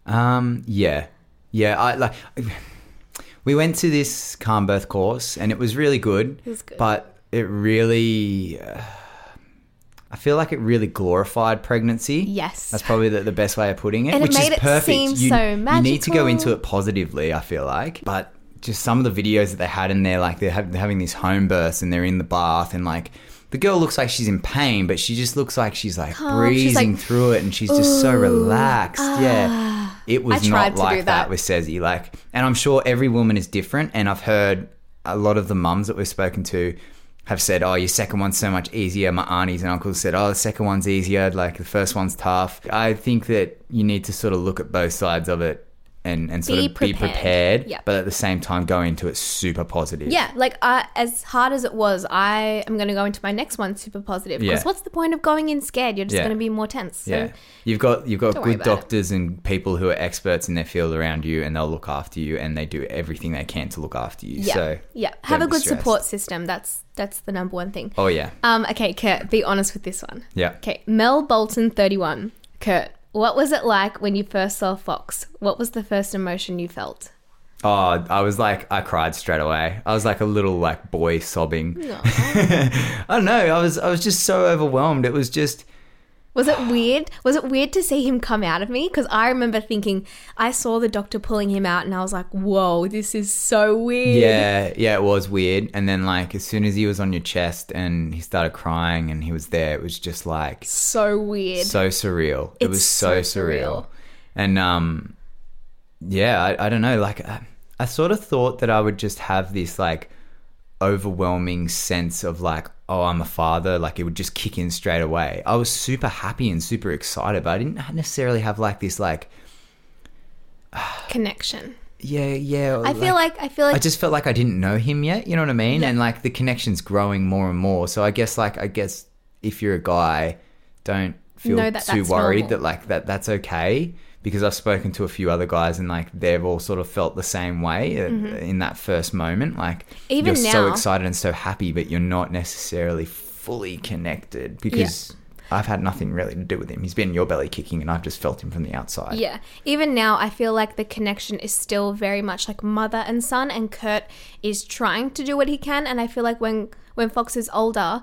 S3: Um. Yeah. Yeah. I like. We went to this calm birth course, and it was really good.
S1: It was good.
S3: But it really. Uh, I feel like it really glorified pregnancy.
S1: Yes.
S3: That's probably the, the best way of putting it.
S1: And it
S3: which
S1: made
S3: is
S1: it
S3: perfect.
S1: seem
S3: you,
S1: so
S3: You need to go into it positively. I feel like, but just some of the videos that they had in there, like they're, have, they're having these home births and they're in the bath, and like the girl looks like she's in pain, but she just looks like she's like
S1: Calm. She's
S3: breezing
S1: like,
S3: through it, and she's just so relaxed. yeah, it was not like that.
S1: that.
S3: with Sezi. Like, and I'm sure every woman is different, and I've heard a lot of the mums that we've spoken to have said, "Oh, your second one's so much easier." My aunties and uncles said, "Oh, the second one's easier. Like the first one's tough." I think that you need to sort of look at both sides of it and and sort
S1: Be
S3: of be
S1: prepared.
S3: prepared,
S1: Yep.
S3: but at the same time go into it super positive.
S1: Yeah, like uh, as hard as it was, I am going to go into my next one super positive. Because
S3: Yeah.
S1: what's the point of going in scared? You're just
S3: Yeah.
S1: going to be more tense. So,
S3: Yeah, you've got you've got good
S1: about it.
S3: doctors and people who are experts in their field around you, and they'll look after you, and they do everything they can to look after you.
S1: yeah,
S3: So
S1: yeah. Have a good
S3: stressed.
S1: support system. That's that's the number one thing.
S3: Oh yeah,
S1: Um, okay, Kurt, be honest with this one.
S3: yeah.
S1: Okay, Mel Bolton, 31. Kurt, what was it like when you first saw Fox? What was the first emotion you felt?
S3: Oh, I was like, I cried straight away. I was like a little like boy sobbing. I don't know. I was I was just so overwhelmed. It was just
S1: Was it weird? Was it weird to see him come out of me? Because I remember thinking, I saw the doctor pulling him out and I was like, whoa, this is so weird.
S3: yeah, yeah. It was weird. And then like as soon as he was on your chest and he started crying and he was there, it was just like
S1: So weird.
S3: so surreal. it was so,
S1: so
S3: surreal.
S1: surreal.
S3: And um, yeah, I, I don't know. Like I, I sort of thought that I would just have this like overwhelming sense of like, oh, I'm a father. Like it would just kick in straight away. I was super happy and super excited, but I didn't necessarily have like this like,
S1: Connection.
S3: yeah, yeah.
S1: I feel like, I feel like
S3: I just felt like I didn't know him yet. You know what I mean? And like the connection's growing more and more. So I guess like I guess if you're a guy, don't feel
S1: that
S3: too worried
S1: normal.
S3: that like that that's okay. Because I've spoken to a few other guys and like they've all sort of felt the same way uh in that first moment. Like
S1: Mm-hmm. Even
S3: you're so excited and so happy, but you're not necessarily fully connected because I've had nothing really to do with him. He's been your belly kicking, and I've just felt him from the outside.
S1: Yeah. Even now, I feel like the connection is still very much like mother and son, and Kurt is trying to do what he can. And I feel like when when Fox is older,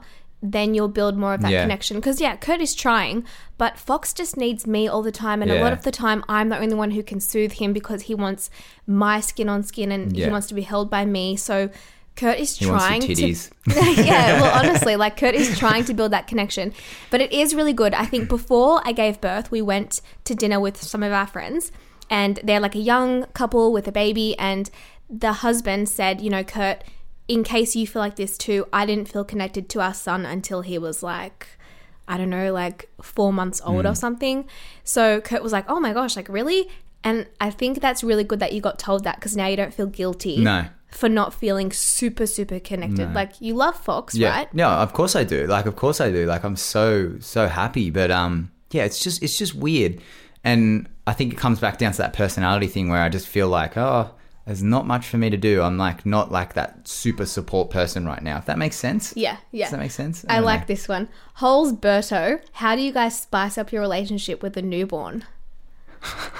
S1: then you'll build more of that
S3: Yeah.
S1: connection. Because yeah, Kurt is trying, but Fox just needs me all the time, and a lot of the time, I'm the only one who can soothe him because he wants my skin on skin, and he wants to be held by me. So. Kurt is
S3: He
S1: trying to yeah, well, honestly, like Kurt is trying to build that connection, but it is really good. I think before I gave birth, we went to dinner with some of our friends, and they're like a young couple with a baby, and the husband said, you know, Kurt, in case you feel like this too, I didn't feel connected to our son until he was like. I don't know, like four months old
S3: Hmm.
S1: or something. So Kurt was like, "Oh my gosh, like really?" And I think that's really good that you got told that because now you don't feel guilty
S3: No.
S1: for not feeling super super connected. Like you love Fox, right?
S3: No, of course I do. Like, of course I do. Like, I'm so so happy. But um, yeah, it's just it's just weird, and I think it comes back down to that personality thing where I just feel like, oh, there's not much for me to do. I'm like not like that super support person right now. If that makes sense.
S1: Yeah, yeah.
S3: Does that make sense?
S1: I
S3: don't
S1: like
S3: know.
S1: this one. Holes Berto, how do you guys spice up your relationship with a newborn?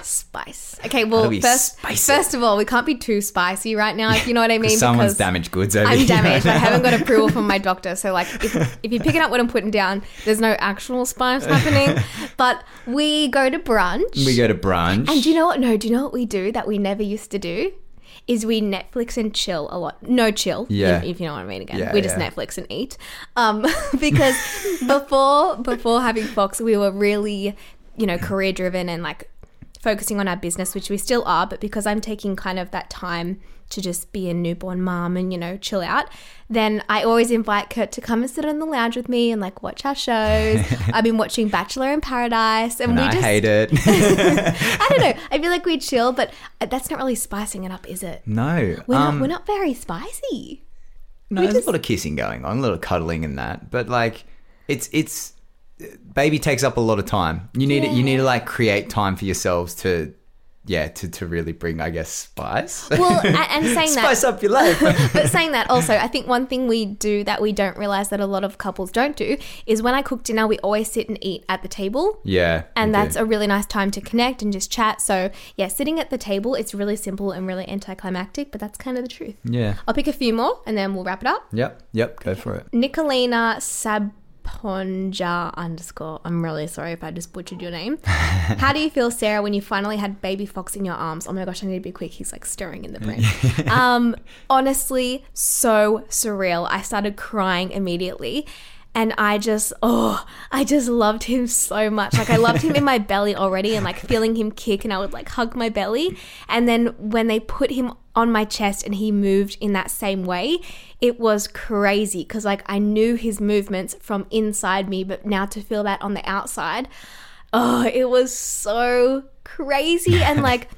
S1: Spice. Okay, well,
S3: we
S1: first, first of all, we can't be too spicy right now, if you know what I mean.
S3: Someone's
S1: because
S3: damaged goods over
S1: I'm damaged. I haven't got approval from my doctor. So, like, if, if you're picking up what I'm putting down, there's no actual spice happening. But we go to brunch.
S3: we go to brunch.
S1: And do you know what? No, do you know what we do that we never used to do? Is we Netflix and chill a lot. No chill,
S3: Yeah.
S1: if, if you know what I mean. Again,
S3: Yeah,
S1: we just
S3: yeah.
S1: Netflix and eat. Um, because before before having Fox, we were really, you know, career driven and like focusing on our business, which we still are. But because I'm taking kind of that time to just be a newborn mom and you know chill out, then I always invite Kurt to come and sit on the lounge with me and like watch our shows. I've been watching Bachelor in Paradise, and,
S3: and
S1: we
S3: I
S1: just
S3: hate it.
S1: I don't know. I feel like we chill, but that's not really spicing it up, is it?
S3: no,
S1: We're,
S3: um,
S1: not, we're not very spicy.
S3: No, there's a lot of kissing going on, a lot of cuddling and that. But like, it's it's baby takes up a lot of time. You need to you need to like create time for yourselves to, yeah, to to really bring, I guess, spice.
S1: Well, and saying that,
S3: spice up your life.
S1: but saying that also, I think one thing we do that we don't realize that a lot of couples don't do is when I cook dinner, we always sit and eat at the table.
S3: yeah,
S1: And that's
S3: do.
S1: a really nice time to connect and just chat. So, yeah, sitting at the table, it's really simple and really anticlimactic, but that's kind of the truth.
S3: yeah.
S1: I'll pick a few more and then we'll wrap it up.
S3: Yep, yep. Go for it.
S1: Nicolina Sabponja underscore. I'm really sorry if I just butchered your name. How do you feel, Sarah, when you finally had baby Fox in your arms? Oh my gosh, I need to be quick. He's like stirring in the brain. um, honestly, so surreal. I started crying immediately. And I just, oh, I just loved him so much. Like, I loved him in my belly already and like feeling him kick, and I would like hug my belly. And then when they put him on my chest and he moved in that same way, it was crazy because like I knew his movements from inside me, but now to feel that on the outside, oh, it was so crazy. And like,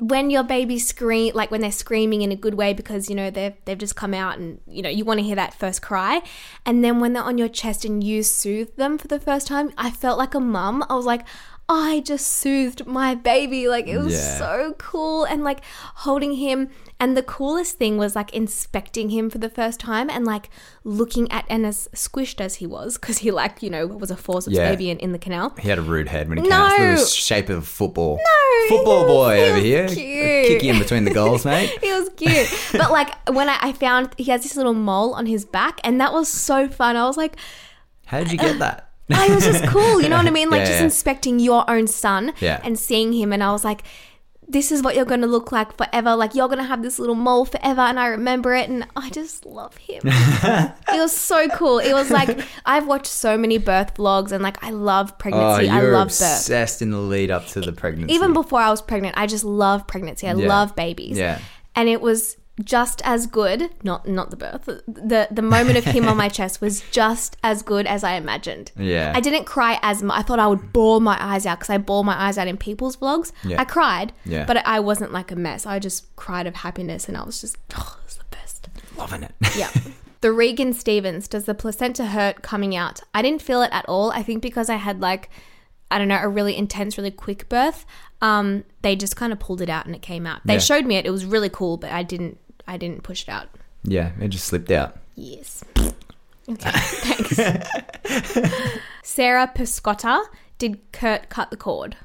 S1: when your baby scream like when they're screaming in a good way because you know they've they've just come out and you know you want to hear that first cry and then when they're on your chest and you soothe them for the first time i felt like a mum i was like i just soothed my baby like it was
S3: Yeah.
S1: so cool and like holding him and the coolest thing was like inspecting him for the first time and like looking at and as squished as he was because he like you know was a forceps
S3: Yeah.
S1: baby in, in the canal
S3: He had a rude head when he
S1: No.
S3: came out. It was the shape of a football.
S1: No,
S3: Football boy
S1: he
S3: over
S1: was
S3: here.
S1: cute.
S3: Kick you in between the goals, mate.
S1: he was cute. But like when I, I found he has this little mole on his back, and that was so fun. I was like,
S3: How did you get that?
S1: Oh, it was just cool. You know what I mean? Like
S3: Yeah,
S1: just
S3: yeah.
S1: inspecting your own son
S3: Yeah.
S1: and seeing him, and I was like. This is what you're going to look like forever. Like you're going to have this little mole forever, and I remember it, and I just love him. it was so cool. It was like I've watched so many birth vlogs, and like I love
S3: Oh,
S1: pregnancy. I
S3: you're
S1: love birth.
S3: obsessed in the lead up to the pregnancy.
S1: Even before I was pregnant, I just love pregnancy. I love babies.
S3: Yeah.
S1: And it was just as good, not not the birth. The the moment of him on my chest was just as good as I imagined.
S3: Yeah.
S1: I didn't cry as much. I thought I would bawl my eyes out because I bawl my eyes out in people's vlogs.
S3: Yeah.
S1: I cried,
S3: Yeah.
S1: but I wasn't like a mess. I just cried of happiness and I was just, oh, it was the best.
S3: loving it.
S1: Yeah. the Regan Stevens, does the placenta hurt coming out? I didn't feel it at all. I think because I had like, I don't know, a really intense, really quick birth. Um, they just kind of pulled it out and it came out. They
S3: Yeah.
S1: showed me it. It was really cool, but I didn't. I didn't push it out.
S3: yeah, it just slipped out.
S1: Yes. Okay. Thanks. Sarah Pescotta, did Kurt cut the cord?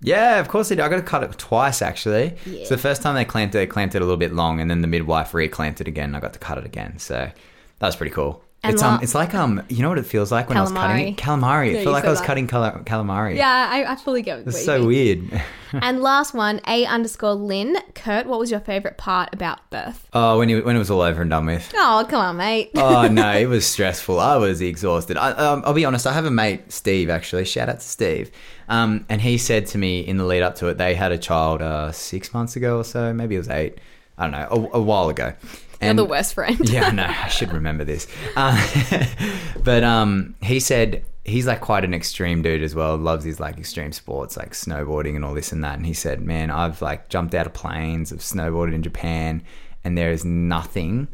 S3: Yeah, of course he did. I got to cut it twice actually.
S1: Yeah.
S3: So the first time they clamped it, they clamped it a little bit long, and then the midwife re-clamped it again. I got to cut it again. So that was pretty cool.
S1: And
S3: it's um,
S1: la-
S3: it's like um, you know what it feels like when I was cutting
S1: Calamari.
S3: calamari.
S1: Yeah,
S3: It felt like I was
S1: that.
S3: cutting cala- calamari.
S1: Yeah, I, I fully get
S3: it's so weird.
S1: And last one, A underscore Lynn. Kurt, what was your favorite part about birth?
S3: oh, when it, when it was all over and done with.
S1: Oh, come on, mate.
S3: oh no, it was stressful. I was exhausted. I, um, I'll be honest. I have a mate, Steve. Actually, shout out to Steve. Um, and he said to me in the lead up to it, they had a child uh, six months ago or so. Maybe it was eight. I don't know, a, a while ago.
S1: You're
S3: And
S1: the worst friend.
S3: yeah, I know. I should remember this. Uh, but um, he said he's like quite an extreme dude as well. Loves his like extreme sports, like snowboarding and all this and that. And he said, "Man, I've like jumped out of planes, I've snowboarded in Japan, and there is nothing."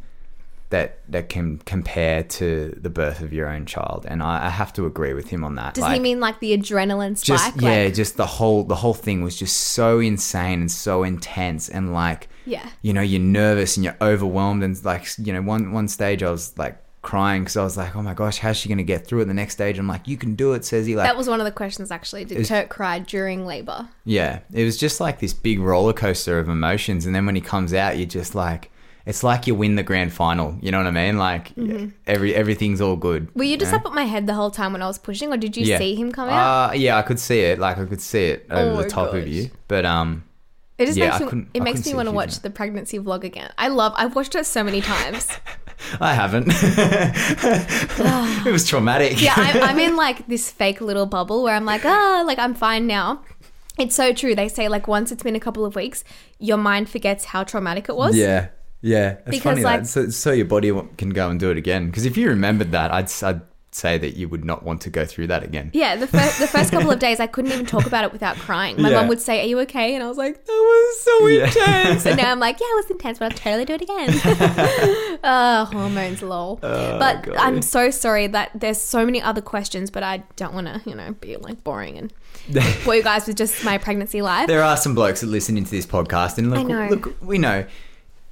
S3: That, that can compare to the birth of your own child, and I, I have to agree with him on that.
S1: Does he mean like the adrenaline spike?
S3: just yeah,
S1: Like,
S3: just the whole the whole thing was just so insane and so intense, and like
S1: Yeah.
S3: you know, you're nervous and you're overwhelmed, and like you know, one one stage I was like crying because I was like, oh my gosh, how's she gonna get through it? The next stage, I'm like, you can do it, Sezi. Like,
S1: that was one of the questions actually. Did
S3: Is-
S1: Kurt cry during labor?
S3: yeah, it was just like this big roller coaster of emotions, and then when he comes out, you're just like. It's like you win the grand final. You know what I mean? Like
S1: Mm-hmm.
S3: every everything's all good.
S1: Were you just
S3: know?
S1: up at my head the whole time when I was pushing, or did you
S3: Yeah.
S1: see him come out?
S3: Uh, yeah, I could see it. Like I could see it over
S1: Oh
S3: the top of you. But um,
S1: it just
S3: yeah,
S1: makes me, it makes me want to watch
S3: amount.
S1: the pregnancy vlog again. I love. I've watched it so many times.
S3: I haven't. it was traumatic.
S1: yeah, I'm, I'm in like this fake little bubble where I'm like, ah, like I'm fine now. It's so true. They say like once it's been a couple of weeks, your mind forgets how traumatic it was.
S3: Yeah, yeah. It's
S1: Because,
S3: funny
S1: like-
S3: that so, so your body can go and do it again. Because if you remembered that, I'd I'd say that you would not want to go through that again.
S1: Yeah, the first the first couple of days I couldn't even talk about it without crying. My
S3: Yeah.
S1: mum would say, "Are you okay?" And I was like, "That was so
S3: Yeah.
S1: intense." And now I'm like, "Yeah, it was intense, but I'll totally do it again." uh, hormones, lol. but
S3: God.
S1: I'm so sorry that there's so many other questions, but I don't want to, you know, be like boring and bore you guys with just my pregnancy life.
S3: There are some blokes that listen into this podcast, and look, look, we know.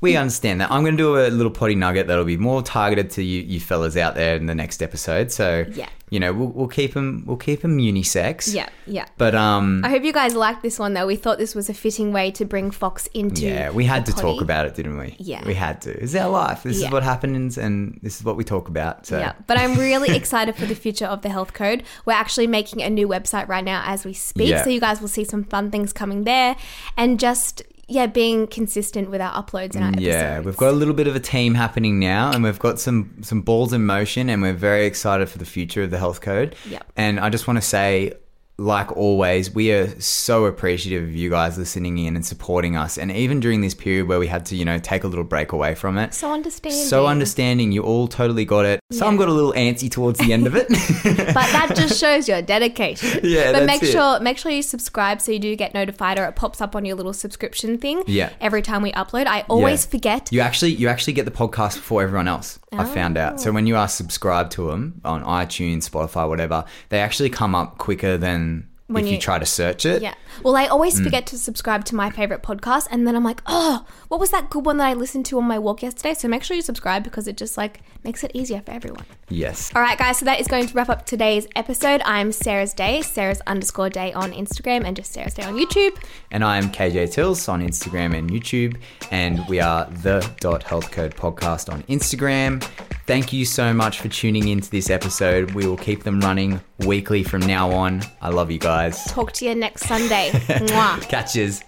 S3: We understand that. I'm going to do a little potty nugget that'll be more targeted to you, you fellas out there in the next episode. So,
S1: Yeah.
S3: you know, we'll, we'll keep them, we'll keep them unisex.
S1: yeah, yeah.
S3: But um,
S1: I hope you guys liked this one though. We thought this was a fitting way to bring Fox into.
S3: Yeah, we had to talk about it, didn't we?
S1: Yeah.
S3: We had to. It's our life. This
S1: Yeah.
S3: is what happens and this is what we talk about. So
S1: Yeah, but I'm really excited for the future of the health code. We're actually making a new website right now as we speak,
S3: Yeah.
S1: so you guys will see some fun things coming there, and just yeah, being consistent with our uploads and our episodes.
S3: Yeah, we've got a little bit of a team happening now, and we've got some some balls in motion, and we're very excited for the future of the health code.
S1: Yep.
S3: And I just want to say, like always, we are so appreciative of you guys listening in and supporting us. And even during this period where we had to, you know, take a little break away from it.
S1: So understanding.
S3: So understanding, you all totally got it. Some
S1: Yeah.
S3: got a little antsy towards the end of it.
S1: but that just shows your dedication.
S3: Yeah,
S1: but
S3: that's
S1: make
S3: it.
S1: sure make sure you subscribe so you do get notified or it pops up on your little subscription thing.
S3: Yeah.
S1: Every time we upload, I always
S3: Yeah.
S1: forget.
S3: You actually you actually get the podcast before everyone else. I found out.
S1: Oh.
S3: So when you are subscribed to them on iTunes, Spotify, whatever, they actually come up quicker than
S1: When
S3: if you,
S1: you-
S3: try to search it.
S1: Yeah. Well, I always
S3: Mm.
S1: forget to subscribe to my favorite podcast, and then I'm like, oh, what was that good one that I listened to on my walk yesterday? So make sure you subscribe because it just like makes it easier for everyone.
S3: Yes.
S1: All right, guys. So that is going to wrap up today's episode. I'm Sarah's Day, Sarah's underscore Day on Instagram, and just Sarah's Day on YouTube.
S3: And I'm KJ Tilse on Instagram and YouTube. And we are the Dot Health Code podcast on Instagram. Thank you so much for tuning into this episode. We will keep them running weekly from now on. I love you guys.
S1: Talk to you next Sunday. Mwah.
S3: Catches.